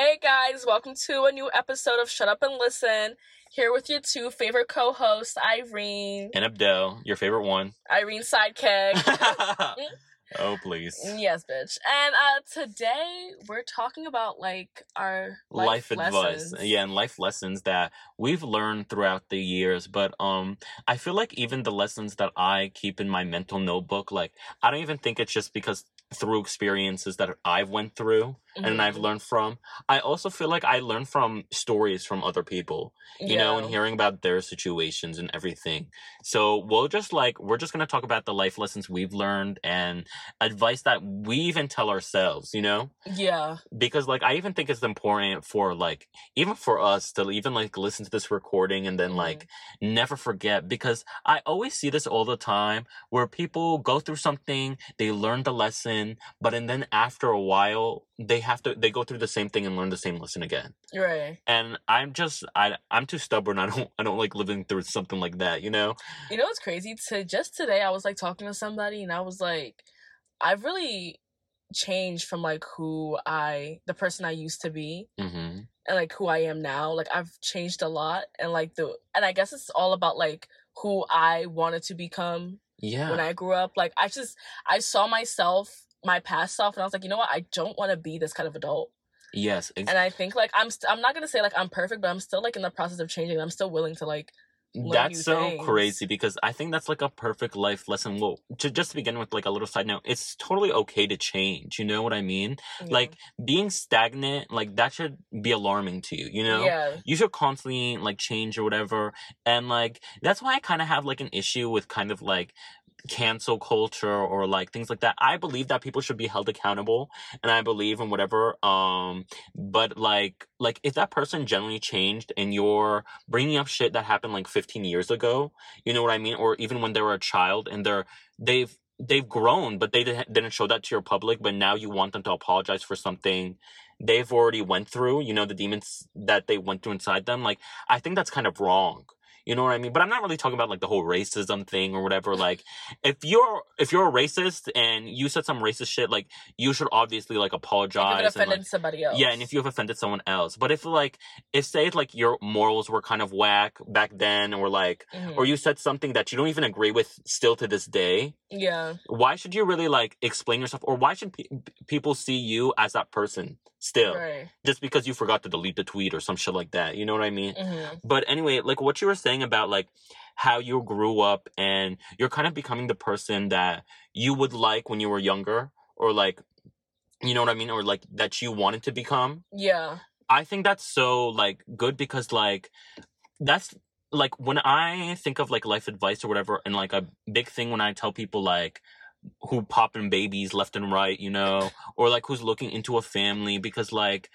Hey guys, welcome to a new episode of Shut Up and Listen. Here with your two favorite co-hosts, Irene. And Abdel, your favorite one. Irene sidekick. oh please. Yes, bitch. And uh today we're talking about like our life, life, advice. Yeah, and life lessons that we've learned throughout the years. But um I feel like even the lessons that I keep in my mental notebook, like I don't even think it's just because through experiences that I've went through mm-hmm. and I've learned from. I also feel like I learn from stories from other people, you yeah. know, and hearing about their situations and everything. So we'll just like we're just gonna talk about the life lessons we've learned and advice that we even tell ourselves, you know? Yeah. Because like I even think it's important for like even for us to even like listen to this recording and then mm-hmm. like never forget because I always see this all the time where people go through something, they learn the lesson but and then after a while they have to they go through the same thing and learn the same lesson again. Right. And i'm just i i'm too stubborn. I don't i don't like living through something like that you know? You know what's crazy? To just today i was like talking to somebody and i was like i've really changed from like who i the person i used to be mm-hmm. and like who i am now. Like i've changed a lot and like the and i guess it's all about like who i wanted to become yeah. when i grew up. Like i just i saw myself my past self and I was like, you know what? I don't want to be this kind of adult. Yes. Ex- and I think like I'm st- I'm not going to say like I'm perfect, but I'm still like in the process of changing. I'm still willing to like that's so things. crazy because I think that's like a perfect life lesson. Well, to just to begin with, like a little side note, it's totally okay to change. You know what I mean? Yeah. Like being stagnant, like that should be alarming to you. You know? Yeah. You should constantly like change or whatever, and like that's why I kind of have like an issue with kind of like cancel culture or like things like that. I believe that people should be held accountable and I believe in whatever um but like like if that person generally changed and you're bringing up shit that happened like 15 years ago, you know what I mean or even when they were a child and they're they've they've grown but they didn't show that to your public but now you want them to apologize for something they've already went through, you know, the demons that they went through inside them. Like I think that's kind of wrong. You know what I mean? But I'm not really talking about like the whole racism thing or whatever. Like, if you're if you're a racist and you said some racist shit, like you should obviously like apologize. If offended and, like, somebody else. Yeah, and if you have offended someone else, but if like if say like your morals were kind of whack back then, or like mm-hmm. or you said something that you don't even agree with still to this day. Yeah. Why should you really like explain yourself, or why should pe- people see you as that person? still right. just because you forgot to delete the tweet or some shit like that you know what i mean mm-hmm. but anyway like what you were saying about like how you grew up and you're kind of becoming the person that you would like when you were younger or like you know what i mean? Or like that you wanted to become. Yeah. I think that's so like good because like that's like when i think of like life advice or whatever and like a big thing when i tell people like who popping babies left and right, you know, or like who's looking into a family because like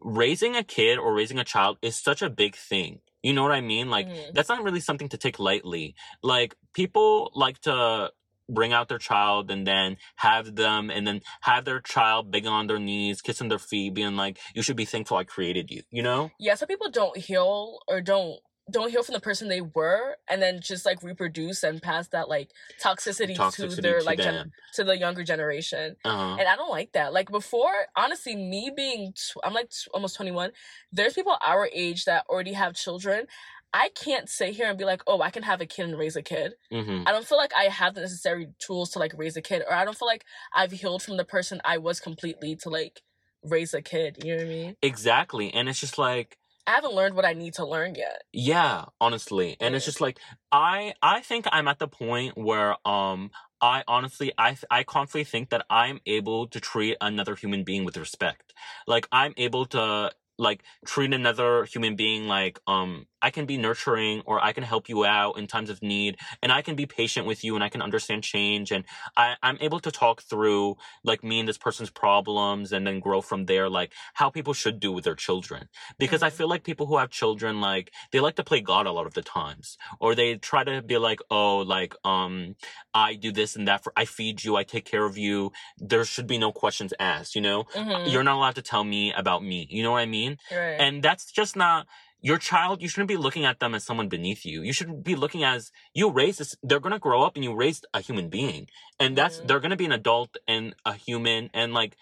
raising a kid or raising a child is such a big thing. You know what I mean? Like mm-hmm. that's not really something to take lightly. Like people like to bring out their child and then have them and then have their child begging on their knees, kissing their feet, being like, You should be thankful I created you, you know? Yeah, some people don't heal or don't don't heal from the person they were and then just like reproduce and pass that like toxicity, toxicity to their to like gen- to the younger generation uh-huh. and i don't like that like before honestly me being tw- i'm like t- almost 21 there's people our age that already have children I can't sit here and be like, oh, I can have a kid and raise a kid. Mm-hmm. I don't feel like I have the necessary tools to like raise a kid, or I don't feel like I've healed from the person I was completely to like raise a kid. You know what I mean? Exactly. And it's just like, I haven't learned what I need to learn yet. Yeah, honestly. And yeah. it's just like I I think I'm at the point where um I honestly I I confidently think that I'm able to treat another human being with respect. Like I'm able to like treat another human being like um I can be nurturing or I can help you out in times of need and I can be patient with you and I can understand change and I, I'm able to talk through like me and this person's problems and then grow from there like how people should do with their children. Because mm-hmm. I feel like people who have children like they like to play God a lot of the times. Or they try to be like, oh like um I do this and that for I feed you, I take care of you. There should be no questions asked, you know? Mm-hmm. You're not allowed to tell me about me. You know what I mean? Right. And that's just not your child, you shouldn't be looking at them as someone beneath you. You should be looking as you raise this, they're going to grow up and you raised a human being. And that's, mm-hmm. they're going to be an adult and a human and like,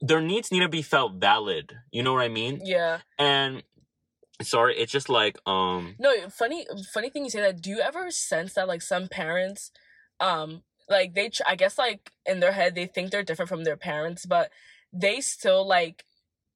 their needs need to be felt valid. You know what I mean? Yeah. And sorry, it's just like um No, funny funny thing you say that. Do you ever sense that like some parents um like they I guess like in their head they think they're different from their parents, but they still like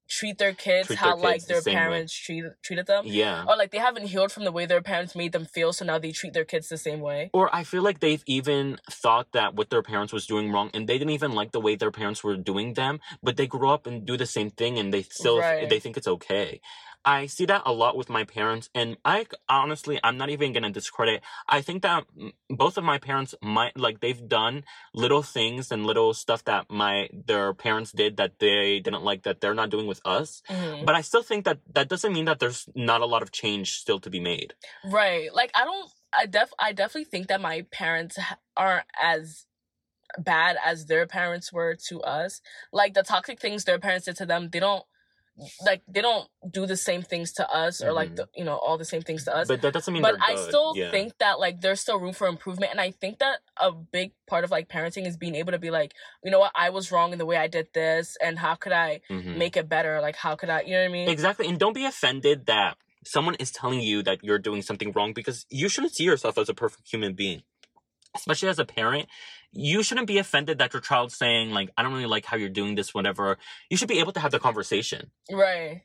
treat their kids treat how their kids like their the parents treat, treated them. Yeah. Or like they haven't healed from the way their parents made them feel, so now they treat their kids the same way. Or I feel like they've even thought that what their parents was doing wrong and they didn't even like the way their parents were doing them, but they grew up and do the same thing and they still right. they think it's okay. I see that a lot with my parents, and I honestly, I'm not even gonna discredit. I think that both of my parents might like they've done little things and little stuff that my their parents did that they didn't like that they're not doing with us. Mm-hmm. But I still think that that doesn't mean that there's not a lot of change still to be made. Right. Like I don't. I def. I definitely think that my parents aren't as bad as their parents were to us. Like the toxic things their parents did to them, they don't like they don't do the same things to us or mm-hmm. like the, you know all the same things to us but that doesn't mean but i still yeah. think that like there's still room for improvement and i think that a big part of like parenting is being able to be like you know what i was wrong in the way i did this and how could i mm-hmm. make it better like how could i you know what i mean exactly and don't be offended that someone is telling you that you're doing something wrong because you shouldn't see yourself as a perfect human being especially as a parent you shouldn't be offended that your child's saying like i don't really like how you're doing this whatever. You should be able to have the conversation. Right.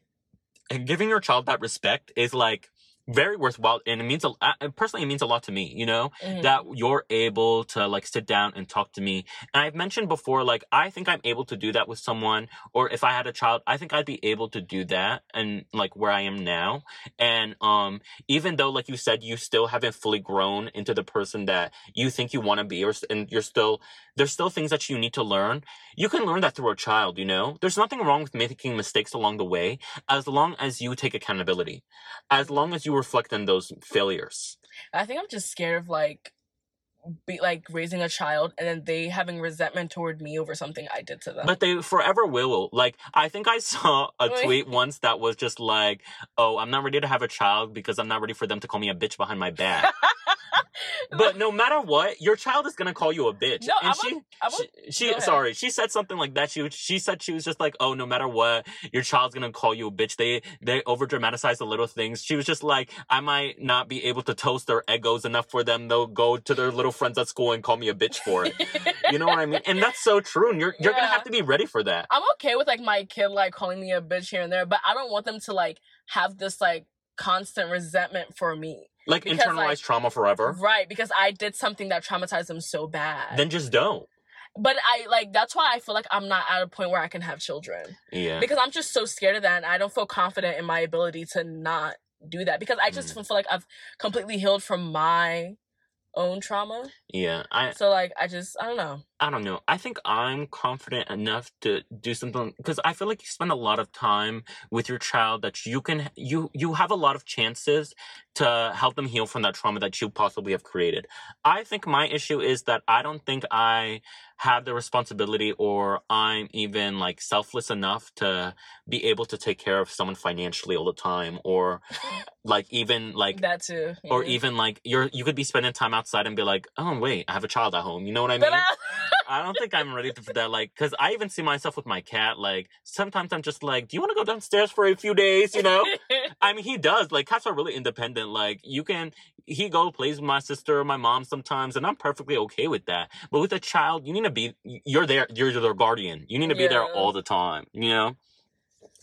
And giving your child that respect is like very worthwhile and it means a personally it means a lot to me you know mm-hmm. that you're able to like sit down and talk to me. And i've mentioned before like i think i'm able to do that with someone or if i had a child i think i'd be able to do that and like where i am now. And um even though like you said you still haven't fully grown into the person that you think you want to be or and you're still there's still things that you need to learn you can learn that through a child you know? There's nothing wrong with making mistakes along the way as long as you take accountability. As long as you reflect on those failures. I think I'm just scared of like be like raising a child and then they having resentment toward me over something I did to them. But they forever will. Like I think I saw a tweet once that was just like, "Oh, I'm not ready to have a child because I'm not ready for them to call me a bitch behind my back." but no matter what, your child is gonna call you a bitch. No, and I'm she, a, I'm a, she, she sorry, she said something like that. She she said she was just like, oh, no matter what, your child's gonna call you a bitch. They they over dramatize the little things. She was just like, I might not be able to toast their egos enough for them. They'll go to their little friends at school and call me a bitch for it. you know what I mean? And that's so true. And you're you're yeah. gonna have to be ready for that. I'm okay with like my kid like calling me a bitch here and there, but I don't want them to like have this like constant resentment for me. Like because, internalized like, trauma forever. Right, because I did something that traumatized them so bad. Then just don't. But I like that's why I feel like I'm not at a point where I can have children. Yeah. Because I'm just so scared of that and I don't feel confident in my ability to not do that because I just mm. feel like I've completely healed from my own trauma. Yeah, I. So like, I just I don't know. I don't know. I think I'm confident enough to do something because I feel like you spend a lot of time with your child that you can you you have a lot of chances to help them heal from that trauma that you possibly have created. I think my issue is that I don't think I have the responsibility or I'm even like selfless enough to be able to take care of someone financially all the time or like even like that too. Yeah. Or even like you're you could be spending time outside and be like, "Oh, wait, I have a child at home." You know what I mean? I don't think I'm ready for that. Like, because I even see myself with my cat. Like, sometimes I'm just like, "Do you want to go downstairs for a few days?" You know. I mean, he does. Like, cats are really independent. Like, you can he go plays with my sister or my mom sometimes, and I'm perfectly okay with that. But with a child, you need to be. You're there. You're their guardian. You need to be yeah. there all the time. You know.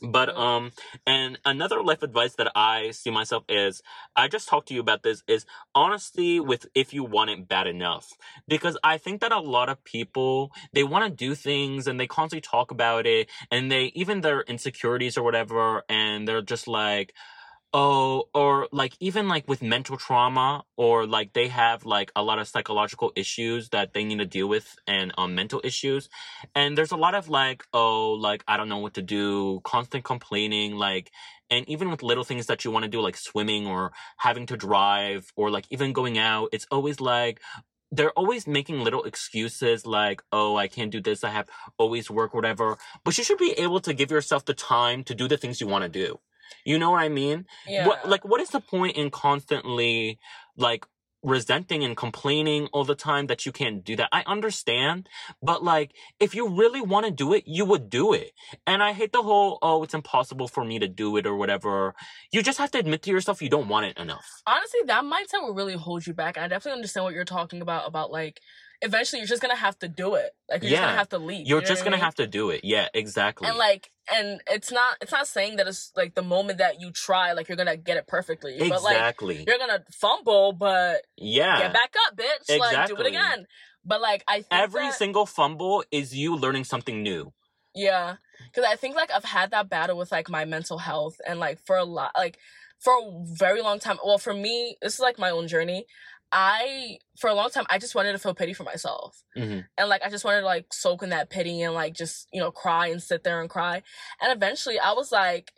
But um and another life advice that I see myself is I just talked to you about this is honesty with if you want it bad enough. Because I think that a lot of people they want to do things and they constantly talk about it and they even their insecurities or whatever and they're just like Oh, or like even like with mental trauma, or like they have like a lot of psychological issues that they need to deal with and um mental issues. And there's a lot of like, oh, like I don't know what to do, constant complaining, like and even with little things that you want to do like swimming or having to drive or like even going out, it's always like they're always making little excuses like, oh, I can't do this, I have always work, whatever. But you should be able to give yourself the time to do the things you want to do. You know what I mean? Yeah. What like what is the point in constantly like resenting and complaining all the time that you can't do that. I understand, but like if you really want to do it, you would do it. And I hate the whole oh it's impossible for me to do it or whatever. You just have to admit to yourself you don't want it enough. Honestly, that mindset will really hold you back. I definitely understand what you're talking about about like eventually you're just gonna have to do it. Like you're yeah. just gonna have to leave. You're you know just gonna I mean? have to do it. Yeah, exactly. And like and it's not it's not saying that it's like the moment that you try, like you're gonna get it perfectly. Exactly. But like you're gonna fumble, but yeah. Get back up, bitch. Exactly. Like do it again. But like I think every that, single fumble is you learning something new. Yeah. Cause I think like I've had that battle with like my mental health and like for a lot like for a very long time. Well, for me, this is like my own journey. I for a long time I just wanted to feel pity for myself. Mm-hmm. And like I just wanted to like soak in that pity and like just, you know, cry and sit there and cry. And eventually I was like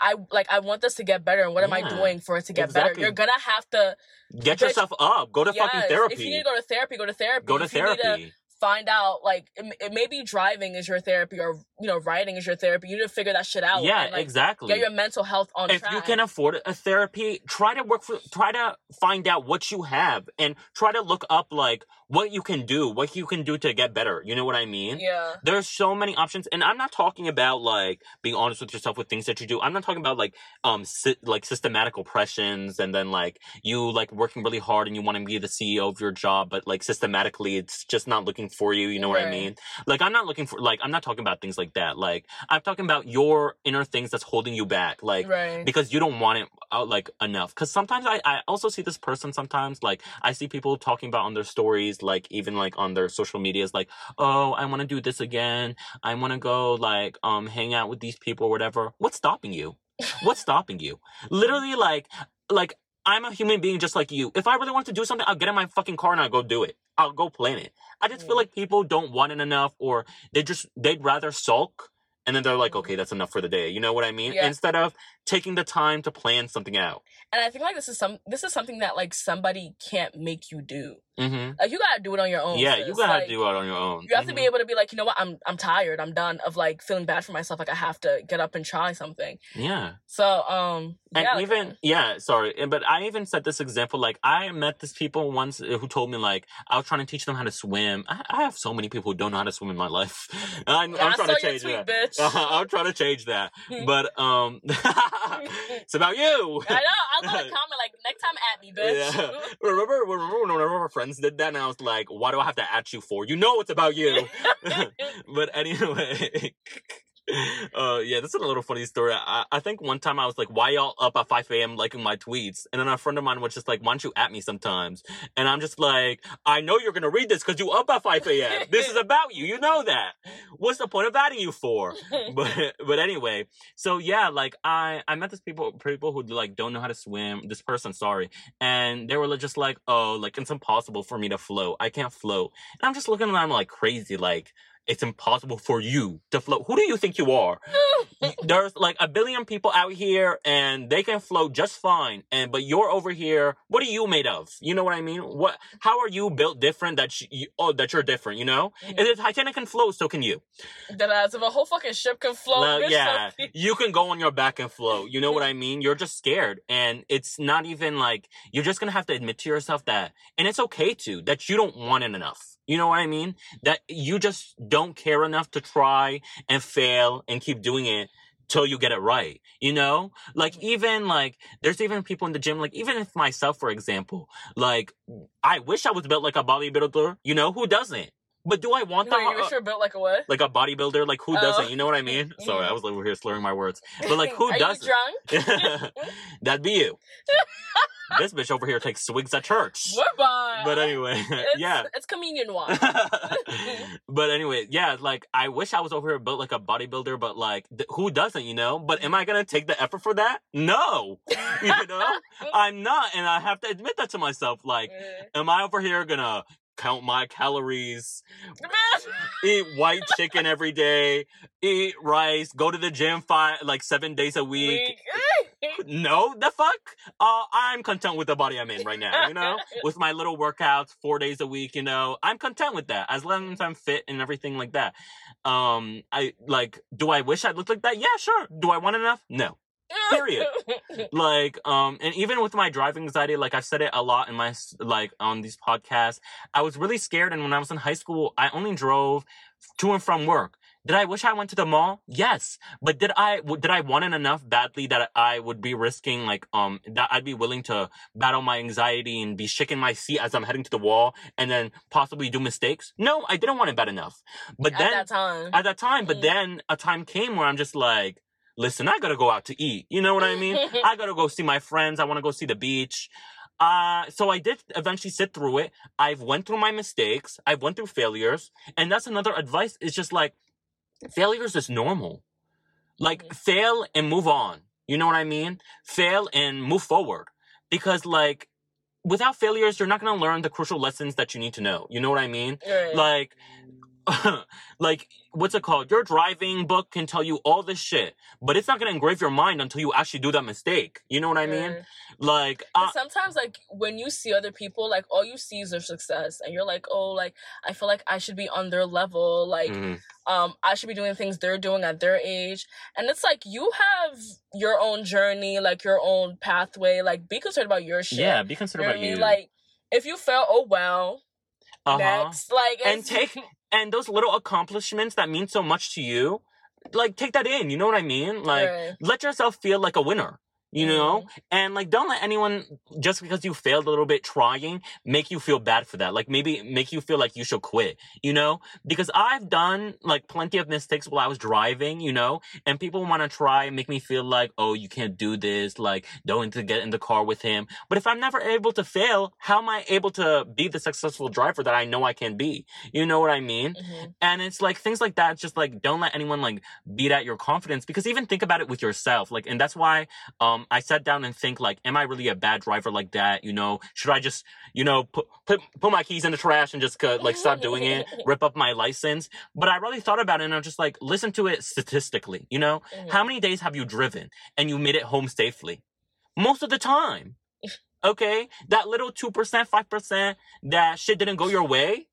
I like I want this to get better and what yeah, am I doing for it to get exactly. better? You're gonna have to get yourself up. Go to yes, fucking therapy. If you need to go to therapy, go to therapy. Go to if therapy find out like it, it maybe driving is your therapy or you know writing is your therapy. You need to figure that shit out yeah and, like, exactly. get your mental health on if track. you can afford a therapy try to work for try to find out what you have and try to look up like what you can do what you can do to get better. You know what i mean? Yeah. There's so many options and i'm not talking about like being honest with yourself with things that you do. I'm not talking about like um si- like systematic oppressions and then like you like working really hard and you want to be the ceo of your job but like systematically it's just not looking for you. You know right. what I mean? Like, I'm not looking for, like, I'm not talking about things like that. Like, I'm talking about your inner things that's holding you back. Like, right. because you don't want it out, like, enough. Because sometimes I, I also see this person sometimes, like, I see people talking about on their stories, like, even like on their social medias, like, oh, I want to do this again. I want to go, like, um, hang out with these people or whatever. What's stopping you? What's stopping you? Literally, like, like I'm a human being just like you. If I really want to do something, I'll get in my fucking car and I'll go do it. I'll go plan it. I just feel like people don't want it enough or they just they'd rather sulk and then they're like, okay, that's enough for the day. You know what I mean? Yeah. Instead of taking the time to plan something out. And I think like this is some this is something that like somebody can't make you do. Mm-hmm. Like you gotta do it on your own. Yeah, sis. you gotta like, do it on your own. You have mm-hmm. to be mm-hmm. able to be like, you know what, I'm I'm tired, I'm done of like feeling bad for myself. Like I have to get up and try something. Yeah. So um, and yeah, even like, yeah, sorry, but I even set this example. Like I met this people once who told me like I was trying to teach them how to swim. I, I have so many people who don't know how to swim in my life. I'm, yeah, I'm trying to change tweet, that. I'm trying to change that. but um, it's about you. I know. I'm gonna comment like next time at me, bitch. Yeah. remember, remember when one of our friends did that, and I was like, "Why do I have to at you for? You know it's about you." but anyway uh, yeah, this is a little funny story. I, I think one time I was like, why y'all up at 5 a.m. liking my tweets? And then a friend of mine was just like, why don't you at me sometimes? And I'm just like, I know you're going to read this because you up at 5 a.m. this is about you. You know that. What's the point of adding you for? But, but anyway, so yeah, like I, I met this people, people who like don't know how to swim. This person, sorry. And they were just like, oh, like it's impossible for me to float. I can't float. And I'm just looking at them like crazy, like, it's impossible for you to float. Who do you think you are? There's like a billion people out here and they can float just fine. And but you're over here. What are you made of? You know what I mean? What? How are you built different? That you, oh, that you're different. You know? Mm-hmm. If the Titanic can float, so can you. That as if a whole fucking ship can float. yeah, you can go on your back and float. You know what I mean? You're just scared, and it's not even like you're just gonna have to admit to yourself that, and it's okay to that you don't want it enough. You know what I mean? That you just don't care enough to try and fail and keep doing it till you get it right. You know? Like mm-hmm. even like there's even people in the gym, like even if myself, for example, like I wish I was built like a bodybuilder, you know, who doesn't? But do I want that? You wish you built like a what? Like a bodybuilder? Like who oh. doesn't? You know what I mean? Sorry, I was over here slurring my words. But like who Are doesn't? You drunk? That'd be you. This bitch over here takes swigs at church. Goodbye. But anyway, it's, yeah, it's communion wine. but anyway, yeah, like I wish I was over here built like a bodybuilder, but like th- who doesn't, you know? But am I gonna take the effort for that? No, you know, I'm not, and I have to admit that to myself. Like, mm. am I over here gonna count my calories, eat white chicken every day, eat rice, go to the gym five like seven days a week. No, the fuck? Uh, I'm content with the body I'm in right now, you know? with my little workouts four days a week, you know? I'm content with that as long as I'm fit and everything like that. Um, I like, do I wish I looked like that? Yeah, sure. Do I want enough? No. Period. like, um, and even with my driving anxiety, like I've said it a lot in my like on these podcasts, I was really scared. And when I was in high school, I only drove to and from work. Did I wish I went to the mall? Yes, but did I did I want it enough badly that I would be risking like um that I'd be willing to battle my anxiety and be shaking my seat as I'm heading to the wall and then possibly do mistakes? No, I didn't want it bad enough. But then at that time, at that time, but mm. then a time came where I'm just like, listen, I gotta go out to eat. You know what I mean? I gotta go see my friends. I want to go see the beach. Uh, so I did eventually sit through it. I've went through my mistakes. I've went through failures. And that's another advice is just like, failures is just normal. Like mm-hmm. fail and move on. You know what I mean? Fail and move forward. Because like without failures, you're not going to learn the crucial lessons that you need to know. You know what I mean? Right. Like like what's it called? Your driving book can tell you all this shit, but it's not gonna engrave your mind until you actually do that mistake. You know what I mean? Like uh, sometimes, like when you see other people, like all you see is their success, and you're like, oh, like I feel like I should be on their level. Like, mm-hmm. um, I should be doing things they're doing at their age, and it's like you have your own journey, like your own pathway. Like, be concerned about your shit. Yeah, be concerned you know about you. Like, if you fail, oh well. Uh-huh. Next, like, and take and those little accomplishments that mean so much to you, like take that in. You know what I mean? Like right. let yourself feel like a winner you know? Mm-hmm. And like, don't let anyone, just because you failed a little bit trying, make you feel bad for that. Like, maybe make you feel like you should quit, you know? Because I've done like plenty of mistakes while I was driving, you know? And people want to try and make me feel like, oh, you can't do this, like, don't to get in the car with him. But if I'm never able to fail, how am I able to be the successful driver that I know I can be? You know what I mean? Mm-hmm. And it's like things like that, just like, don't let anyone like beat at your confidence because even think about it with yourself. Like, and that's why, um, um, I sat down and think like, am I really a bad driver like that? You know, should I just, you know, put put put my keys in the trash and just uh, like stop doing it, rip up my license? But I really thought about it and I'm just like, listen to it statistically. You know, mm-hmm. how many days have you driven and you made it home safely? Most of the time. Okay, that little two percent, five percent, that shit didn't go your way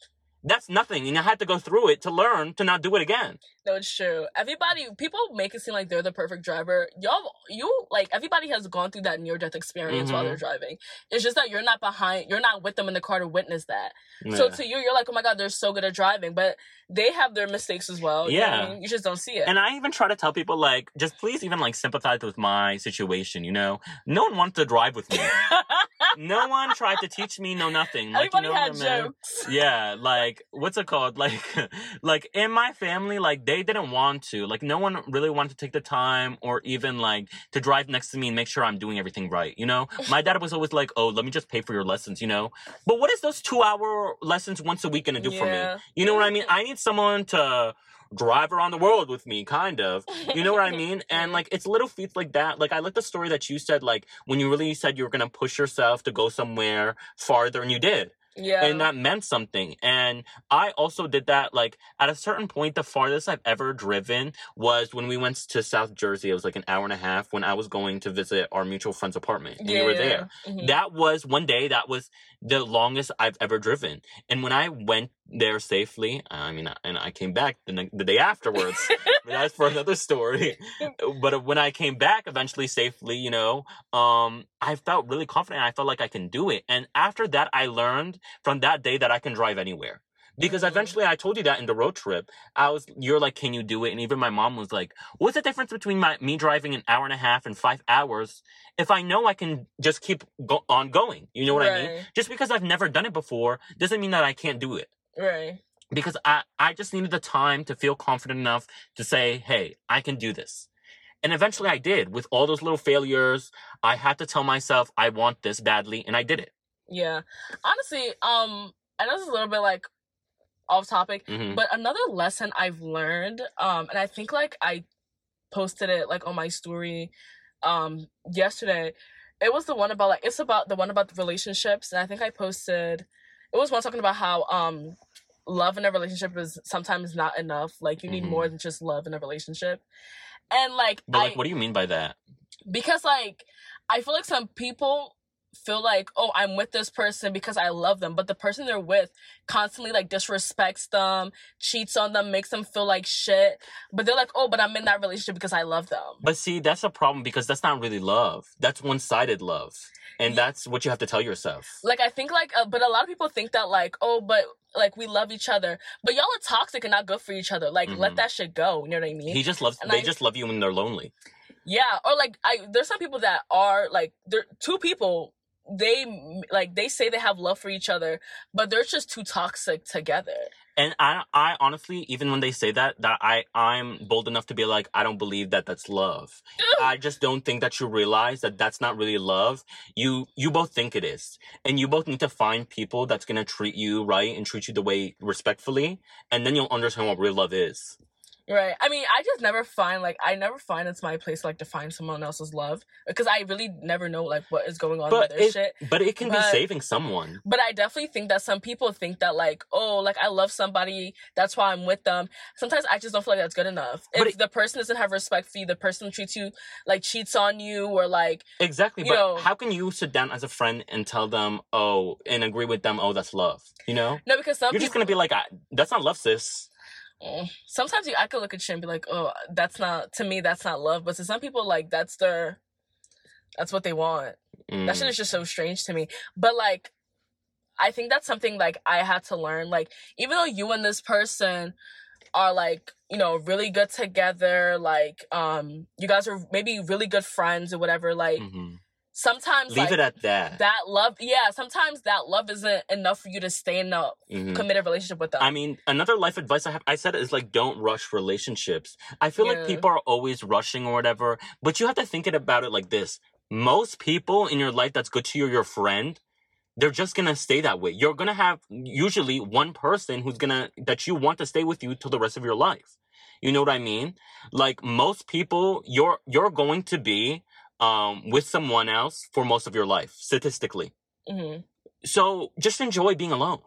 that's nothing. And I had to go through it to learn to not do it again. No, it's true. Everybody, people make it seem like they're the perfect driver. Y'all, you like everybody has gone through that near death experience mm-hmm. while they're driving. It's just that you're not behind, you're not with them in the car to witness that. Yeah. So to you, you're like, oh my god, they're so good at driving, but they have their mistakes as well. Yeah, you, know I mean? you just don't see it. And I even try to tell people like, just please even like sympathize with my situation. You know, no one wants to drive with me. no one tried to teach me no nothing. Like, Everybody you know had jokes. Yeah, like what's it called? Like, like in my family, like they didn't want to. Like no one really wanted to take the time or even like to drive next to me and make sure I'm doing everything right. You know, my dad was always like, "Oh, let me just pay for your lessons." You know, but what is those two hour lessons once a week gonna do yeah. for me? You know what I mean? I need someone to drive around the world with me, kind of. You know what I mean? And like, it's little feats like that. Like, I like the story that you said, like, when you really said you were gonna push yourself to go somewhere farther, and you did. Yeah. And that meant something. And I also did that, like, at a certain point, the farthest I've ever driven was when we went to South Jersey. It was like an hour and a half when I was going to visit our mutual friend's apartment. And yeah, you were there. Mm-hmm. That was one day, that was the longest I've ever driven. And when I went there safely, I mean, and I came back the, the day afterwards. that's for another story. But when I came back eventually safely, you know, um, I felt really confident. I felt like I can do it. And after that, I learned from that day that I can drive anywhere because mm-hmm. eventually I told you that in the road trip. I was, you're like, can you do it? And even my mom was like, what's the difference between my, me driving an hour and a half and five hours if I know I can just keep go- on going? You know what right. I mean? Just because I've never done it before doesn't mean that I can't do it. Right. Because I, I just needed the time to feel confident enough to say, hey, I can do this. And eventually I did. With all those little failures, I had to tell myself I want this badly, and I did it. Yeah. Honestly, um, I know this is a little bit like off topic, mm-hmm. but another lesson I've learned, um, and I think like I posted it like on my story um yesterday. It was the one about like it's about the one about the relationships, and I think I posted it was one talking about how um love in a relationship is sometimes not enough. Like you need mm-hmm. more than just love in a relationship. And like But like I, what do you mean by that? Because like I feel like some people feel like, oh, I'm with this person because I love them, but the person they're with constantly like disrespects them, cheats on them, makes them feel like shit. But they're like, oh, but I'm in that relationship because I love them. But see, that's a problem because that's not really love. That's one sided love. And that's what you have to tell yourself. Like, I think, like, uh, but a lot of people think that, like, oh, but like we love each other, but y'all are toxic and not good for each other. Like, mm-hmm. let that shit go. You know what I mean? He just loves. And they I, just love you when they're lonely. Yeah, or like I, there's some people that are like, there two people they like they say they have love for each other, but they're just too toxic together. And I, I honestly, even when they say that, that I, I'm bold enough to be like, I don't believe that that's love. I just don't think that you realize that that's not really love. You, you both think it is, and you both need to find people that's gonna treat you right and treat you the way respectfully, and then you'll understand what real love is. Right. I mean, I just never find like I never find it's my place like to find someone else's love because I really never know like what is going on but with their it, shit. But it can but, be saving someone. But I definitely think that some people think that like oh like I love somebody that's why I'm with them. Sometimes I just don't feel like that's good enough. But if it, the person doesn't have respect for you, the person treats you like cheats on you or like exactly. but know, how can you sit down as a friend and tell them oh and agree with them oh that's love? You know? No, because some you're people, just gonna be like that's not love, sis. Mm. sometimes you I could look at you and be like, oh, that's not to me, that's not love. But to some people, like that's their that's what they want. Mm. That shit mm. is just so strange to me. But like I think that's something like I had to learn. Like, even though you and this person are like, you know, really good together, like, um, you guys are maybe really good friends or whatever, like mm-hmm sometimes leave like, it at that. That love, yeah. Sometimes that love isn't enough for you to stay in a mm-hmm. committed relationship with them. I mean, another life advice I have, I said is like, don't rush relationships. I feel yeah. like people are always rushing or whatever, but you have to think it about it like this: most people in your life that's good to you, your friend. They're just gonna stay that way. You're gonna have usually one person who's gonna that you want to stay with you till the rest of your life. You know what I mean? Like most people, you're you're going to be um, with someone else for most of your life, statistically. Mm-hmm. So just enjoy being alone.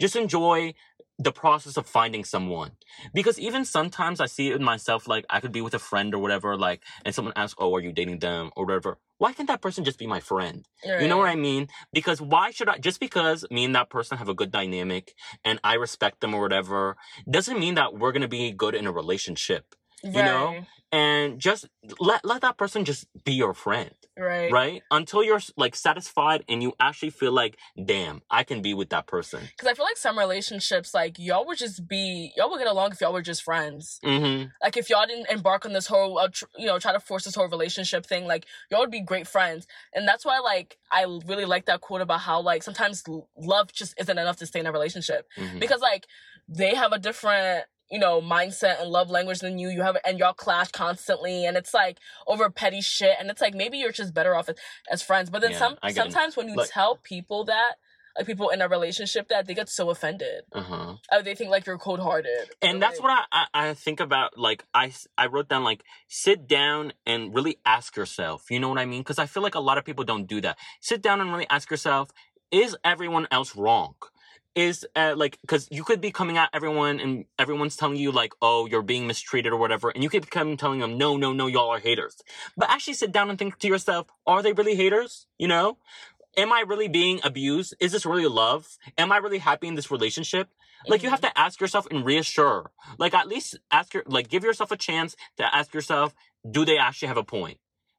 Just enjoy the process of finding someone. Because even sometimes I see it in myself, like I could be with a friend or whatever, like, and someone asks, Oh, are you dating them or whatever? Why can't that person just be my friend? Right. You know what I mean? Because why should I, just because me and that person have a good dynamic and I respect them or whatever, doesn't mean that we're going to be good in a relationship. Right. You know? and just let let that person just be your friend right right until you're like satisfied and you actually feel like damn i can be with that person because i feel like some relationships like y'all would just be y'all would get along if y'all were just friends mm-hmm. like if y'all didn't embark on this whole uh, tr- you know try to force this whole relationship thing like y'all would be great friends and that's why like i really like that quote about how like sometimes love just isn't enough to stay in a relationship mm-hmm. because like they have a different you know, mindset and love language than you. You have and y'all clash constantly, and it's like over petty shit. And it's like maybe you're just better off as, as friends. But then yeah, some sometimes when you like, tell people that, like people in a relationship, that they get so offended. Uh-huh. Uh, they think like you're cold hearted. And that's what I, I I think about. Like I I wrote down like sit down and really ask yourself. You know what I mean? Because I feel like a lot of people don't do that. Sit down and really ask yourself: Is everyone else wrong? Is uh, like because you could be coming at everyone and everyone's telling you like oh you're being mistreated or whatever and you could come telling them no no no y'all are haters. But actually sit down and think to yourself are they really haters? You know? Am i really being abused? Is this really love? Am i really happy in this relationship? Like you have mm-hmm. to ask yourself and reassure. Like at least ask your like give yourself a chance to ask yourself do they actually have a point?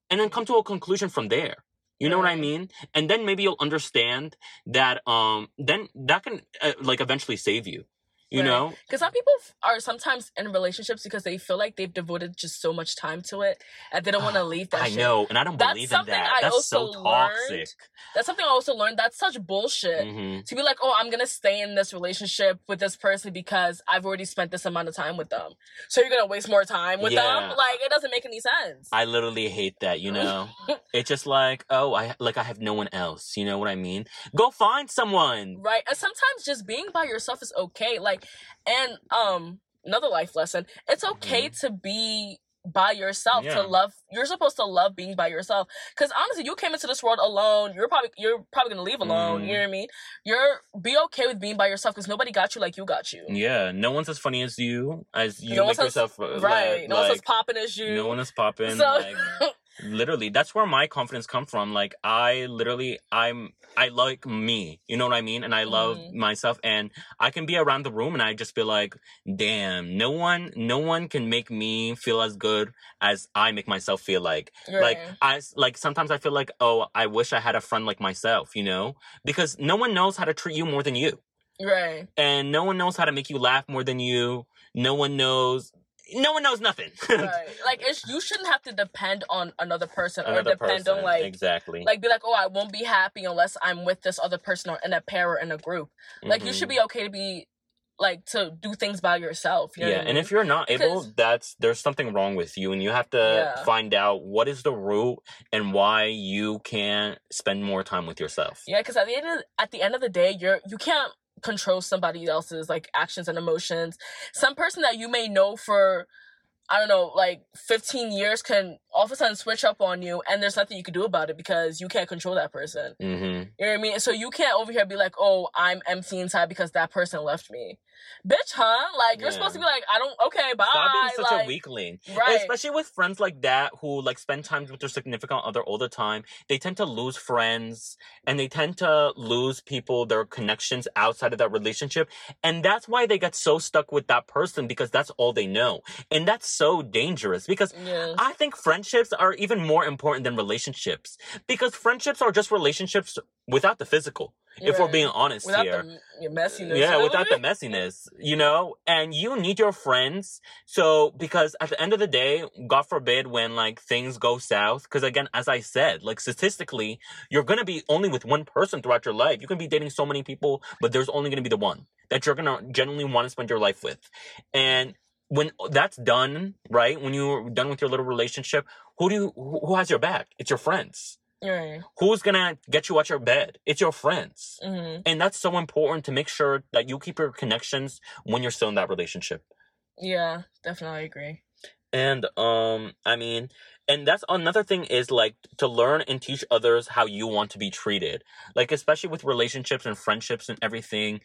And then come to a conclusion from there you know what I mean? And then maybe you'll understand that um then that can uh, like eventually save you you right. know? because some people are sometimes in relationships because they feel like they've devoted just so much time to it and they don't want to leave that i shit. know and i don't that's believe in that. I that's so toxic. learned. that's something i also learned. That's such bullshit mm-hmm. to be like oh i'm gonna stay in this relationship with this person because i've already spent this amount of time with them. So you're gonna waste more time with yeah. them like it doesn't make any sense. I literally hate that you know? It's just like oh i like i have no one else. You know what i mean? Go find someone! Right and sometimes just being by yourself is okay. Like like and um another life lesson it's okay mm-hmm. to be by yourself yeah. to love you're supposed to love being by yourself because honestly you came into this world alone you're probably you're probably gonna leave alone mm. you know what i mean you're be okay with being by yourself because nobody got you like you got you yeah no one's as funny as you as you no make yourself right like, no one's as popping as you no one is popping so like, literally that's where my confidence come from like i literally i'm i like me you know what i mean? And i love mm. myself and i can be around the room and i just be like damn no one no one can make me feel as good as i make myself feel like. Right. like i like sometimes i feel like oh i wish i had a friend like myself you know? Because no one knows how to treat you more than you. Right. And no one knows how to make you laugh more than you. No one knows no one knows nothing. right. Like it's you shouldn't have to depend on another person another or depend person. on like exactly like be like oh I won't be happy unless I'm with this other person or in a pair or in a group. Like mm-hmm. you should mm-hmm. be okay to be like to do things by yourself. You know yeah, and I mean? if you're not able, that's there's something wrong with you, and you have to yeah. find out what is the root and why you can't spend more time with yourself. Yeah, because at the end of, at the end of the day, you're you can't control somebody else's like actions and emotions. Some person that you may know for I don't know, like 15 years can all of a sudden switch up on you and there's nothing you can do about it because you can't control that person. Mm-hmm. You know what I mean? So you can't over here be like, oh, I'm empty inside because that person left me bitch, huh? Like you're supposed to be like, I don't. Okay, bye. Stop being such like, a weakling, right? Especially with friends like that who like spend time with their significant other all the time. They tend to lose friends, and they tend to lose people, their connections outside of that relationship, and that's why they get so stuck with that person because that's all they know, and that's so dangerous. Because yeah. I think friendships are even more important than relationships because friendships are just relationships without the physical if we're being honest without here. The messiness. Yeah, without the messiness, you know? And you need your friends. So, because at the end of the day, God forbid when like things go south, because again, as I said, like statistically, you're going to be only with one person throughout your life. You can be dating so many people, but there's only going to be the one that you're going to genuinely want to spend your life with. And when that's done, right? When you're done with your little relationship, who do you, who has your back? It's your friends Right. Who's gonna get you out your bed? It's your friends. Mm-hmm. And that's so important to make sure that you keep your connections when you're still in that relationship. Yeah, definitely agree. And um I mean, and that's another thing is like to learn and teach others how you want to be treated. Like especially with relationships and friendships and everything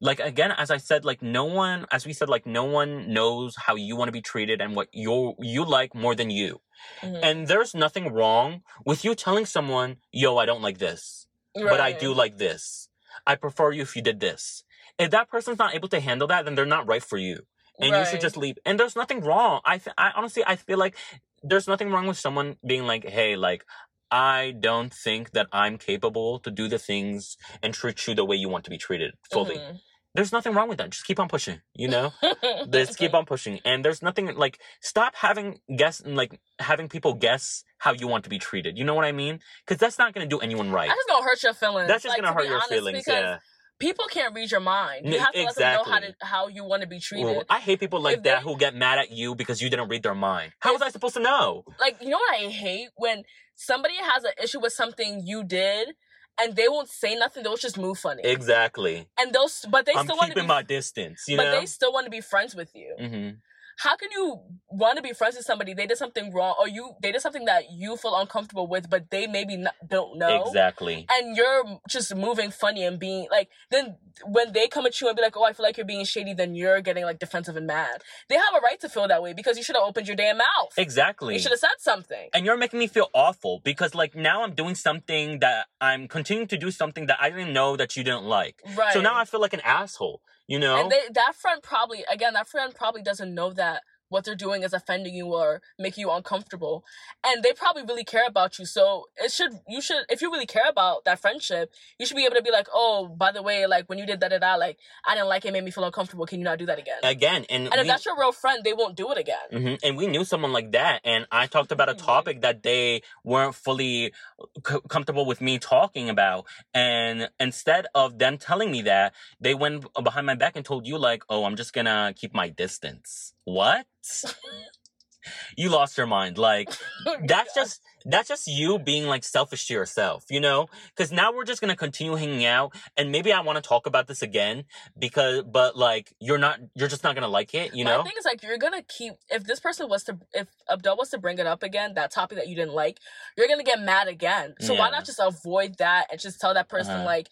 like again as i said like no one as we said like no one knows how you want to be treated and what you you like more than you mm-hmm. and there's nothing wrong with you telling someone yo i don't like this right. but i do like this i prefer you if you did this if that person's not able to handle that then they're not right for you and right. you should just leave and there's nothing wrong i th- i honestly i feel like there's nothing wrong with someone being like hey like I don't think that I'm capable to do the things and treat you the way you want to be treated fully. Mm-hmm there's nothing wrong with that. Just keep on pushing, you know? Just keep on pushing. And there's nothing like stop having guess like having people guess how you want to be treated. You know what I mean? Because that's not gonna do anyone right. That's just gonna hurt your feelings. That's just like, gonna hurt your feelings, yeah. People can't read your mind. You have to exactly. let them know how to how you want to be treated. Well, I hate people like if that they, who get mad at you because you didn't read their mind. How was I supposed to know? Like, you know what I hate when somebody has an issue with something you did and they won't say nothing. They'll just move funny. Exactly. And they'll, but they I'm still want to be my distance. You but know? they still want to be friends with you. Mm-hmm how can you want to be friends with somebody? They did something wrong or you they did something that you feel uncomfortable with but they maybe not, don't know. Exactly. And you're just moving funny and being like then when they come at you and be like oh i feel like you're being shady then you're getting like defensive and mad. They have a right to feel that way because you should have opened your damn mouth. Exactly. You should have said something. And you're making me feel awful because like now i'm doing something that i'm continuing to do something that i didn't know that you didn't like. Right so now i feel like an asshole you know? and they, that friend probably again that friend probably doesn't know that what they're doing is offending you or making you uncomfortable and they probably really care about you. So it should you should if you really care about that friendship you should be able to be like oh by the way like when you did that da, da, like i didn't like it made me feel uncomfortable can you not do that again? Again and, and we, if that's your real friend they won't do it again. Mm-hmm, and we knew someone like that and i talked about a mm-hmm. topic that they weren't fully c- comfortable with me talking about and instead of them telling me that they went behind my back and told you like oh i'm just gonna keep my distance what you lost your mind. Like oh that's just that's just you being like selfish to yourself, you know? Because now we're just gonna continue hanging out, and maybe I want to talk about this again because, but like you're not, you're just not gonna like it, you know? I think it's like you're gonna keep if this person was to if Abdul was to bring it up again, that topic that you didn't like, you're gonna get mad again. So yeah. why not just avoid that and just tell that person uh-huh. like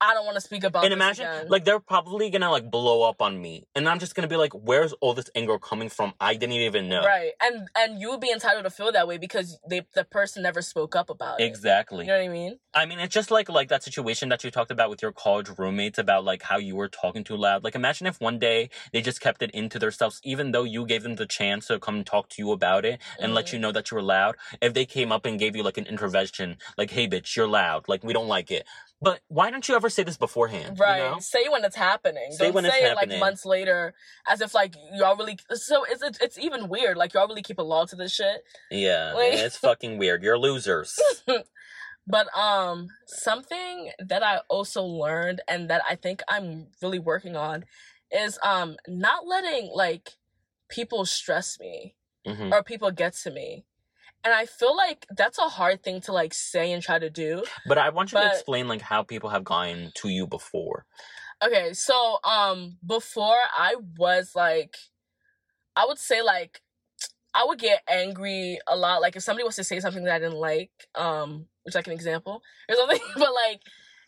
I don't want to speak about. And imagine, again. like, they're probably gonna like blow up on me, and I'm just gonna be like, "Where's all this anger coming from? I didn't even know." Right, and and you would be entitled to feel that way because they the person never spoke up about it. Exactly. You know what I mean? I mean, it's just like like that situation that you talked about with your college roommates about like how you were talking too loud. Like, imagine if one day they just kept it into themselves, even though you gave them the chance to come and talk to you about it and mm. let you know that you were loud. If they came up and gave you like an intervention, like, "Hey, bitch, you're loud. Like, we don't like it." But why don't you ever say this beforehand? Right. You know? Say when it's happening. Say don't when say it's it happening. like months later, as if like y'all really. So it's it's even weird. Like y'all really keep a log to this shit. Yeah, like... it's fucking weird. You're losers. but um, something that I also learned and that I think I'm really working on is um not letting like people stress me mm-hmm. or people get to me and I feel like that's a hard thing to like say and try to do. But I want you but, to explain like how people have gone to you before. Okay, so um before I was like I would say like I would get angry a lot. Like if somebody was to say something that I didn't like, um, which like an example or something. but like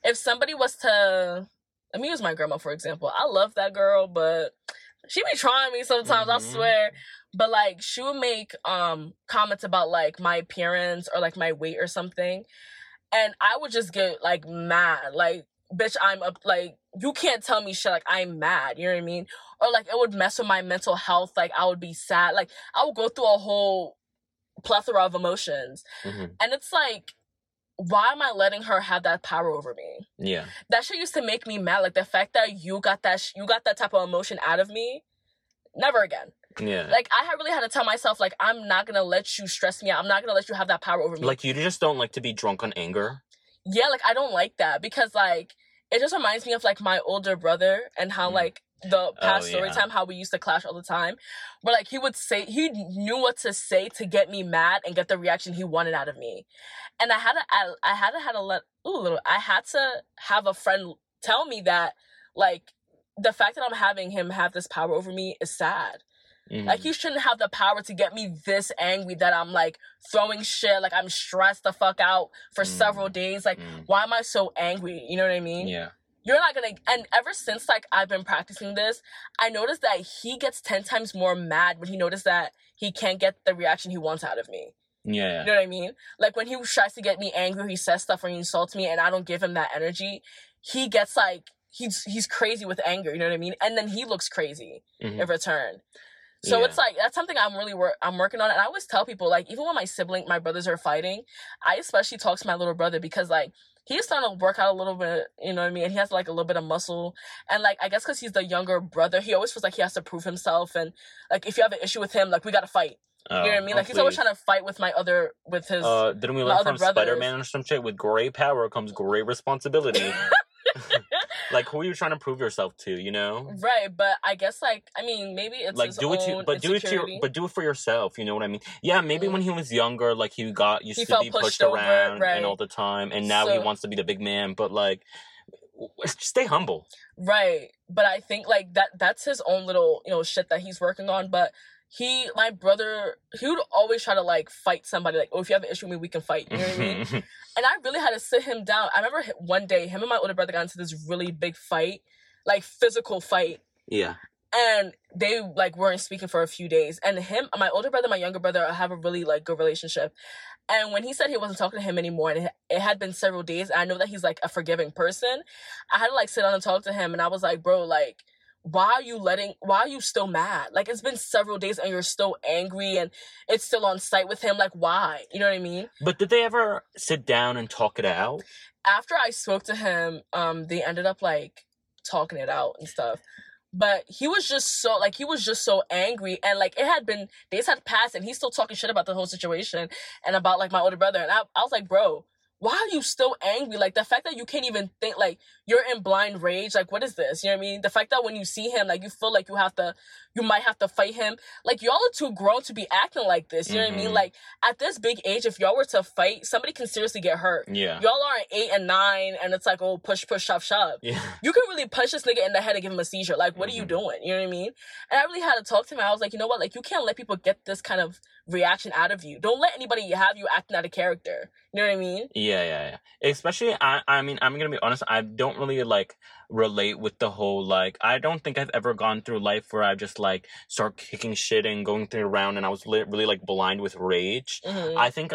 if somebody was to let me use my grandma for example. I love that girl, but she be trying me sometimes, mm-hmm. I swear. But like she would make um comments about like my appearance or like my weight or something. And i would just get like mad. Like bitch i'm up like you can't tell me shit like i'm mad you know what i mean? Or like it would mess with my mental health like i would be sad. Like i would go through a whole plethora of emotions. Mm-hmm. and it's like why am I letting her have that power over me? Yeah, that shit used to make me mad. Like the fact that you got that, sh- you got that type of emotion out of me. Never again. Yeah. Like I really had to tell myself, like, I'm not gonna let you stress me out. I'm not gonna let you have that power over me. Like you just don't like to be drunk on anger. Yeah, like I don't like that because like it just reminds me of like my older brother and how mm. like the past oh, story time how we used to clash all the time where like he would say he knew what to say to get me mad and get the reaction he wanted out of me and i had to i, I had to had to let ooh little i had to have a friend tell me that like the fact that i'm having him have this power over me is sad Mm-hmm. Like you shouldn't have the power to get me this angry that I'm like throwing shit, like I'm stressed the fuck out for mm-hmm. several days. Like, mm-hmm. why am I so angry? You know what I mean? Yeah. You're not gonna and ever since like I've been practicing this, I noticed that he gets ten times more mad when he noticed that he can't get the reaction he wants out of me. Yeah. You know what I mean? Like when he tries to get me angry, he says stuff or he insults me and I don't give him that energy, he gets like he's he's crazy with anger, you know what I mean? And then he looks crazy mm-hmm. in return. So yeah. it's like that's something I'm really work I'm working on, and I always tell people like even when my sibling, my brothers are fighting, I especially talk to my little brother because like he's starting to work out a little bit, you know what I mean? And he has like a little bit of muscle, and like I guess because he's the younger brother, he always feels like he has to prove himself, and like if you have an issue with him, like we gotta fight. Oh, you know what I mean? Like oh, he's always trying to fight with my other with his. Uh, didn't we learn from Spider Man or some shit? With great power comes great responsibility. like who are you trying to prove yourself to you know right but i guess like i mean maybe it's like do it you but do it to but do it for yourself you know what i mean yeah maybe mm. when he was younger like he got used he to be pushed, pushed around right. and all the time and now so, he wants to be the big man but like stay humble right but i think like that that's his own little you know shit that he's working on but he my brother he would always try to like fight somebody like oh if you have an issue with me we can fight you know what i mean? Mm-hmm. And i really had to sit him down. I remember one day him and my older brother got into this really big fight like physical fight. Yeah. And they like weren't speaking for a few days. And him my older brother my younger brother have a really like good relationship. And when he said he wasn't talking to him anymore and it had been several days i know that he's like a forgiving person i had to like sit down and talk to him. And i was like bro like why are you letting why are you still mad? Like it's been several days and you're still angry and it's still on site with him like why? You know what i mean? But did they ever sit down and talk it out? After i spoke to him um they ended up like talking it out and stuff. But he was just so like he was just so angry and like it had been days had passed and he's still talking shit about the whole situation and about like my older brother and i, I was like bro why are you still angry? Like the fact that you can't even think, like you're in blind rage. Like what is this? You know what I mean? The fact that when you see him, like you feel like you have to, you might have to fight him. Like y'all are too grown to be acting like this. You know mm-hmm. what I mean? Mm-hmm. Like at this big age, if y'all were to fight, somebody can seriously get hurt. Yeah. Y'all are eight and nine, and it's like oh push push shove shove. Yeah. You can really punch this nigga in the head and give him a seizure. Like what mm-hmm. are you mm-hmm. doing? You know what I mean? And I really had to talk to him. I was like, you know what? Like you can't let people get this kind of reaction out of you. Don't let anybody have you acting out of character. You know what I mean? Yeah, yeah, yeah. Especially, I, I mean, I'm gonna be honest. I don't really like relate with the whole like. I don't think I've ever gone through life where I just like start kicking shit and going through around, and I was li- really like blind with rage. Mm-hmm. I think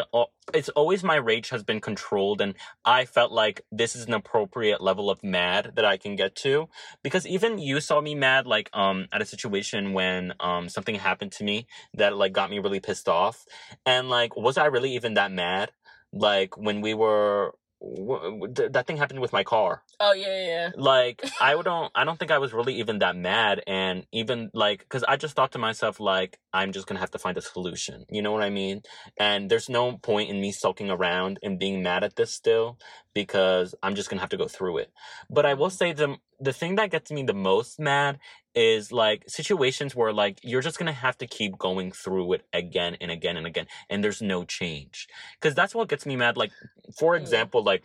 it's always my rage has been controlled, and I felt like this is an appropriate level of mad that I can get to because even you saw me mad like um at a situation when um something happened to me that like got me really pissed off, and like was I really even that mad? Like when we were that thing happened with my car. Oh yeah, yeah. Like I don't, I don't think I was really even that mad, and even like, cause I just thought to myself like, I'm just gonna have to find a solution. You know what I mean? And there's no point in me sulking around and being mad at this still, because I'm just gonna have to go through it. But I will mm-hmm. say the the thing that gets me the most mad is like situations where like you're just gonna have to keep going through it again and again and again and there's no change because that's what gets me mad like for mm. example like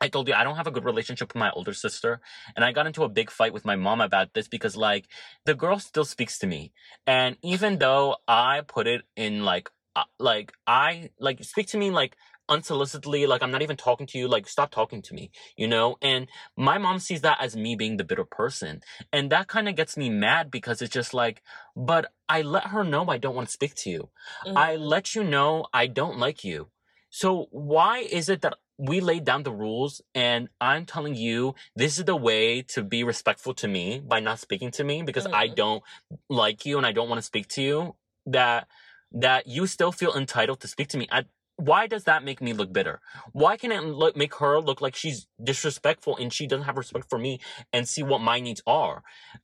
I told you I don't have a good relationship with my older sister, and I got into a big fight with my mom about this because, like, the girl still speaks to me, and even though I put it in like, uh, like I like speak to me like unsolicitedly, like I'm not even talking to you, like stop talking to me, you know? And my mom sees that as me being the bitter person. And that kind of gets me mad because it's just like, but I let her know I don't want to speak to you. Mm-hmm. I let you know I don't like you. So why is it that we laid down the rules and I'm telling you this is the way to be respectful to me by not speaking to me because mm-hmm. I don't like you and I don't want to speak to you that that you still feel entitled to speak to me. I, why does that make me look bitter? Why can it look, make her look like she's disrespectful and she doesn't have respect for me and see what my needs are?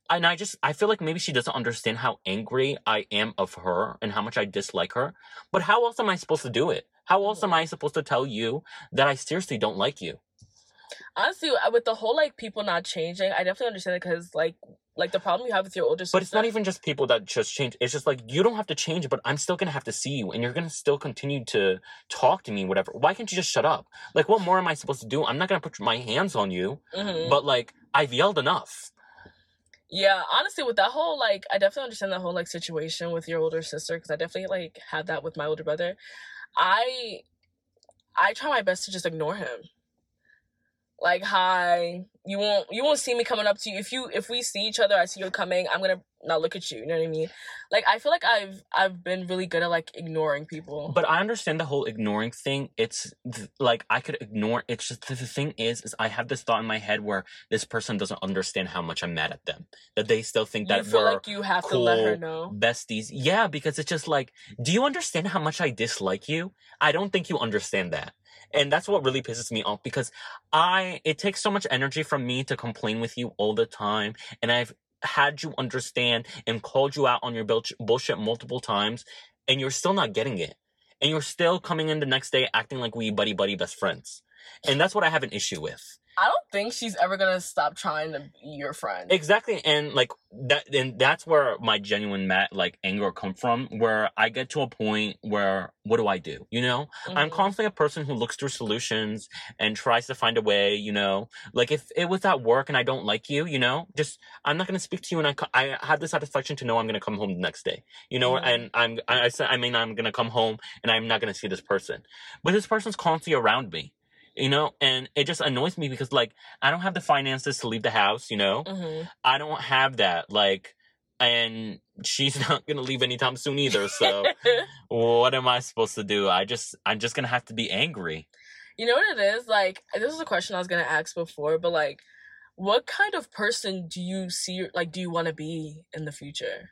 And I just, I feel like maybe she doesn't understand how angry I am of her and how much I dislike her. But how else am I supposed to do it? How else am I mm-hmm. supposed to tell you that I seriously don't like you? Honestly, with the whole like people not changing, I definitely understand it because like like the problem you have with your older sister. But it's not even just people that just change. It's just like you don't have to change, but I'm still gonna have to see you, and you're gonna still continue to talk to me, whatever. Why can't you just shut up? Like, what more am I supposed to do? I'm not gonna put my hands on you, mm-hmm. but like I've yelled enough. Yeah, honestly, with that whole like, I definitely understand that whole like situation with your older sister because I definitely like had that with my older brother. I I try my best to just ignore him like hi you won't you won't see me coming up to you. If you if we see each other i see you coming i'm gonna not look at you you know what i mean? Like i feel like i've i've been really good at like ignoring people. But i understand the whole ignoring thing. It's th- like i could ignore it's just the thing is is i have this thought in my head where this person doesn't understand how much i'm mad at them. That they still think that you feel we're like you have cool to let her know? besties. Yeah because it's just like do you understand how much i dislike you? I don't think you understand that and that's what really pisses me off because I, it takes so much energy from me to complain with you all the time. And I've had you understand and called you out on your bullshit multiple times and you're still not getting it. And you're still coming in the next day acting like we buddy buddy best friends. And that's what I have an issue with. I don't think she's ever gonna stop trying to be your friend. Exactly, and like that, and that's where my genuine mat like anger come from. Where I get to a point where what do I do? You know, mm-hmm. I'm constantly a person who looks through solutions and tries to find a way. You know, like if it was at work and I don't like you, you know, just I'm not gonna speak to you, and I I have the satisfaction to know I'm gonna come home the next day. You know, mm-hmm. and I'm I, I said I mean I'm gonna come home and I'm not gonna see this person, but this person's constantly around me you know and it just annoys me because like i don't have the finances to leave the house you know? Mm-hmm. i don't have that like and she's not gonna leave anytime soon either so what am i supposed to do? I just i'm just gonna have to be angry. You know what it is? Like this is a question i was gonna ask before but like what kind of person do you see like do you want to be in the future?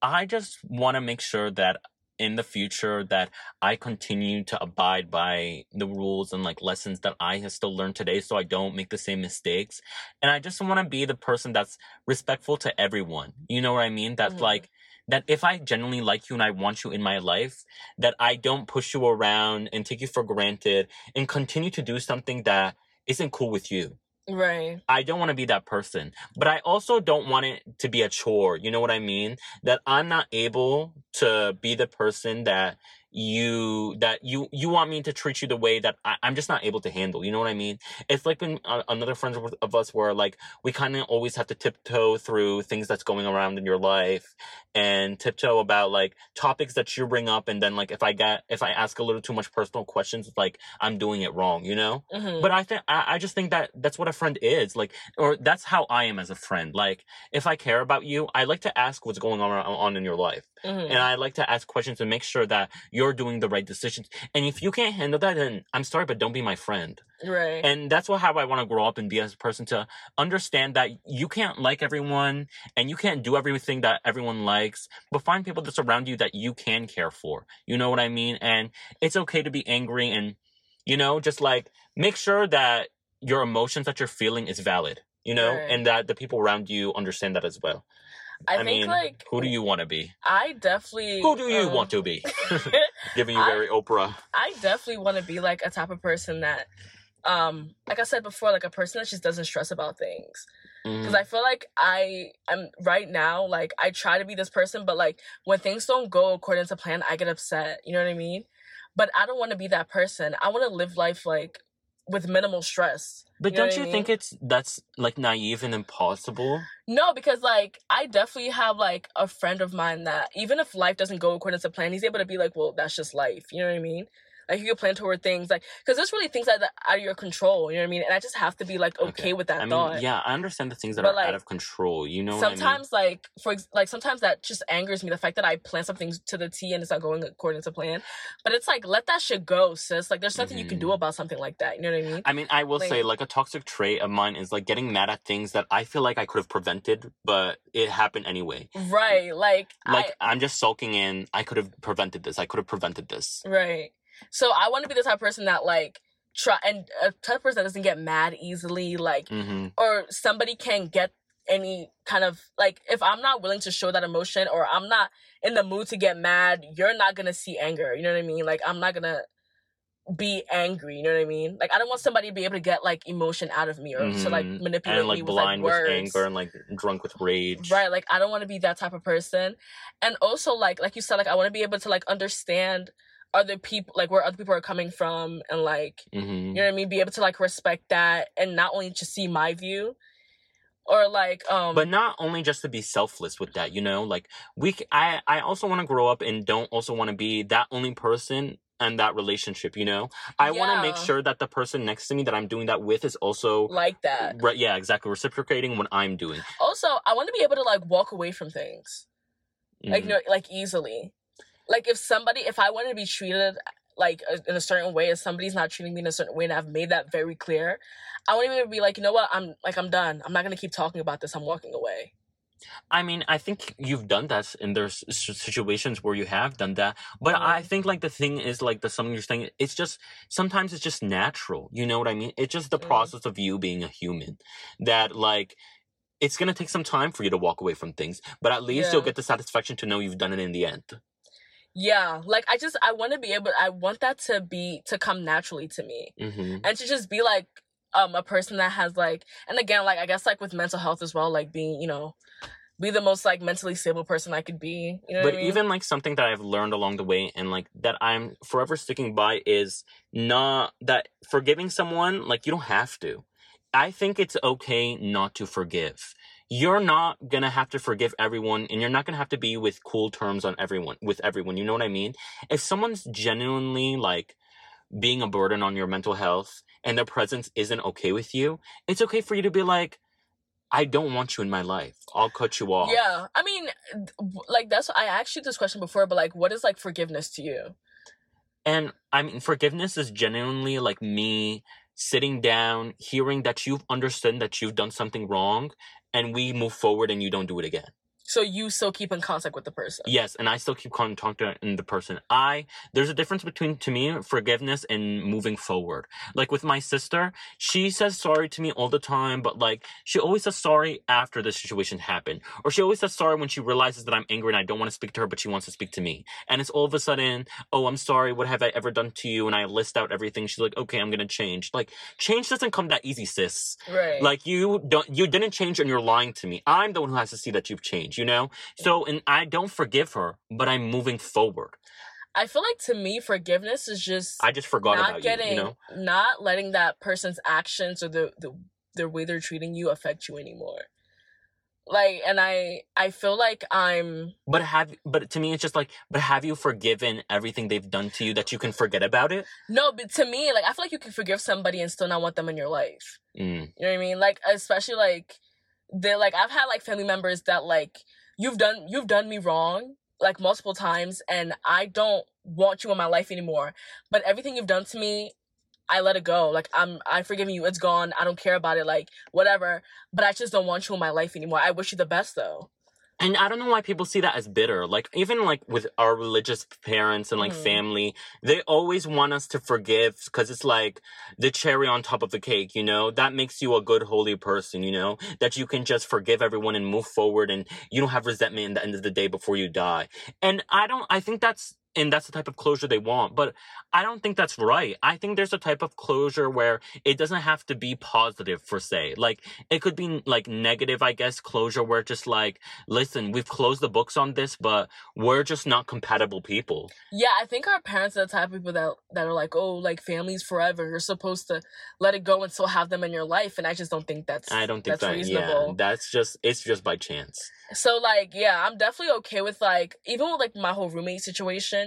I just want to make sure that in the future that I continue to abide by the rules and like lessons that I have still learned today so I don't make the same mistakes. And I just want to be the person that's respectful to everyone. You know what I mean? That mm-hmm. like that if I genuinely like you and I want you in my life, that I don't push you around and take you for granted and continue to do something that isn't cool with you. Right. I don't want to be that person. But I also don't want it to be a chore. You know what I mean? That I'm not able to be the person that you that you you want me to treat you the way that I, am just not able to handle. You know what I mean? It's like when uh, another friend of, of us where like we kind of always have to tiptoe through things that's going around in your life and tiptoe about like topics that you bring up, and then like if I get if I ask a little too much personal questions, like I'm doing it wrong. You know? Mm-hmm. But I think I, I just think that that's what a friend is like, or that's how I am as a friend. Like if I care about you, I like to ask what's going on on in your life, mm-hmm. and I like to ask questions to make sure that you're doing the right decisions. And if you can't handle that, then I'm sorry, but don't be my friend. Right. And that's what how I want to grow up and be as a person to understand that you can't like everyone and you can't do everything that everyone likes, but find people that surround you that you can care for. You know what I mean? And it's okay to be angry and you know, just like make sure that your emotions that you're feeling is valid, you know, right. and that the people around you understand that as well. I, I mean, like who do you want to be? I definitely. Who do you um, want to be? Giving you very Oprah. I definitely want to be like a type of person that, um, like I said before, like a person that just doesn't stress about things. Because mm. I feel like I am right now, like I try to be this person, but like when things don't go according to plan, I get upset. You know what I mean? But I don't want to be that person. I want to live life like with minimal stress. But you don't you I mean? think it's that's like naive and impossible? No, because like I definitely have like a friend of mine that even if life doesn't go according to plan, he's able to be like, well, that's just life. You know what I mean? Like you can plan toward things like because there's really things that are out of your control. You know what I mean? And I just have to be like okay, okay. with that I thought. Mean, yeah, I understand the things that but, are like, out of control. You know, sometimes I mean? like for like sometimes that just angers me. The fact that I plan something to the T and it's not going according to plan. But it's like let that shit go, sis. Like there's nothing mm-hmm. you can do mm-hmm. about something like that. You know what I mean? I mean, I will like, say like a toxic trait of mine is like getting mad at things that I feel like I could have prevented, but it happened anyway. Right. Like like I, I'm just sulking in. I could have prevented this. I could have prevented this. Right. So I want to be the type of person that like try and a type of person that doesn't get mad easily, like mm-hmm. or somebody can get any kind of like if I'm not willing to show that emotion or I'm not in the mood to get mad, you're not gonna see anger. You know what I mean? Like I'm not gonna be angry. You know what I mean? Like I don't want somebody to be able to get like emotion out of me or mm-hmm. to like mm-hmm. manipulate and like me blind with, like, with anger and like drunk with rage. Right. Like I don't want to be that type of person. And also like like you said, like I want to be able to like understand other people like where other people are coming from and like mm-hmm. you know what I mean be able to like respect that and not only to see my view or like um but not only just to be selfless with that you know like we I I also want to grow up and don't also want to be that only person and that relationship you know i yeah. want to make sure that the person next to me that i'm doing that with is also like that right yeah exactly reciprocating what i'm doing also i want to be able to like walk away from things mm. like you know like easily like if somebody if i wanted to be treated like in a certain way if somebody's not treating me in a certain way and i've made that very clear i wouldn't even be like you know what i'm like i'm done i'm not gonna keep talking about this i'm walking away I mean, I think you've done that, and there's situations where you have done that. But mm-hmm. I think like the thing is like the something you're saying. It's just sometimes it's just natural. You know what I mean? It's just the mm-hmm. process of you being a human. That like it's gonna take some time for you to walk away from things, but at least yeah. you'll get the satisfaction to know you've done it in the end yeah like i just i want to be able i want that to be to come naturally to me mm-hmm. and to just be like um a person that has like and again like i guess like with mental health as well like being you know be the most like mentally stable person i could be you know but I mean? even like something that i've learned along the way and like that i'm forever sticking by is not that forgiving someone like you don't have to i think it's okay not to forgive you're not gonna have to forgive everyone and you're not gonna have to be with cool terms on everyone with everyone you know what i mean if someone's genuinely like being a burden on your mental health and their presence isn't okay with you it's okay for you to be like I don't want you in my life. I'll cut you off. Yeah. I mean, like, that's, I asked you this question before, but like, what is like forgiveness to you? And I mean, forgiveness is genuinely like me sitting down, hearing that you've understood that you've done something wrong, and we move forward and you don't do it again. So you still keep in contact with the person. Yes, and I still keep contact with the person. I there's a difference between to me forgiveness and moving forward. Like with my sister, she says sorry to me all the time, but like she always says sorry after the situation happened, or she always says sorry when she realizes that I'm angry and I don't want to speak to her, but she wants to speak to me. And it's all of a sudden, oh, I'm sorry. What have I ever done to you? And I list out everything. She's like, okay, I'm gonna change. Like change doesn't come that easy, sis. Right. Like you don't you didn't change and you're lying to me. I'm the one who has to see that you've changed you know? So, and I don't forgive her, but I'm moving forward. I feel like to me, forgiveness is just I just forgot not about getting, you, you know? not letting that person's actions or the the the way they're treating you affect you anymore like and i i feel like i'm but have but to me it's just like but have you forgiven everything they've done to you that you can forget about it no but to me like i feel like you can forgive somebody and still not want them in your life mm. you know what i mean like especially like they're like i've had like family members that like you've done you've done me wrong like multiple times and i don't want you in my life anymore but everything you've done to me I let it go. Like I'm I forgive you. It's gone. I don't care about it. Like whatever. But I just don't want you in my life anymore. I wish you the best though. And I don't know why people see that as bitter. Like even like with our religious parents and like mm-hmm. family, they always want us to forgive because it's like the cherry on top of the cake, you know? That makes you a good holy person, you know? That you can just forgive everyone and move forward and you don't have resentment in the end of the day before you die. And I don't I think that's and that's the type of closure they want. But I don't think that's right. I think there's a type of closure where it doesn't have to be positive for say. Like it could be like negative, I guess, closure where just like, listen, we've closed the books on this, but we're just not compatible people. Yeah, I think our parents are the type of people that that are like, oh, like families forever. You're supposed to let it go and still have them in your life. And I just don't think that's I don't think that's that, reasonable. Yeah, that's just it's just by chance. So like, yeah, I'm definitely okay with like even with like my whole roommate situation.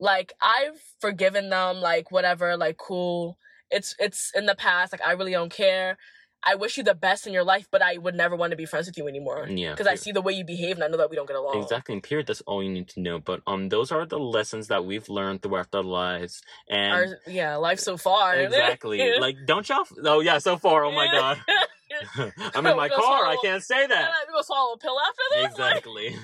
Like I've forgiven them, like whatever, like cool. It's it's in the past. Like I really don't care. I wish you the best in your life, but I would never want to be friends with you anymore. Yeah, because I see the way you behave, and I know that we don't get along. Exactly, and period. That's all you need to know. But um, those are the lessons that we've learned throughout our lives, and our, yeah, life so far. Exactly. like, don't y'all? Oh yeah, so far. Oh my god. I'm in my car. Swallow, I can't say that. We gonna swallow a pill after this. Exactly.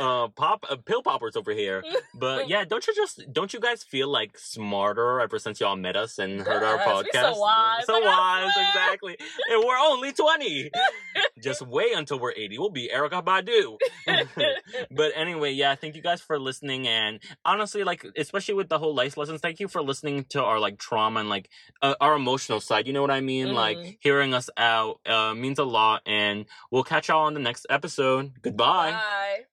uh, pop uh, pill poppers over here. But yeah, don't you just don't you guys feel like smarter ever since y'all met us and heard yes, our podcast? so wise. So wise, exactly. And we're only twenty. just wait until we're eighty. We'll be Erykah Badu. but anyway, yeah, thank you guys for listening. And honestly, like especially with the whole life lessons, thank you for listening to our like trauma and like uh, our emotional side. You know what I mean? Mm. Like hearing us out uh, means a lot. And we'll catch y'all on the next episode. Goodbye. Bye.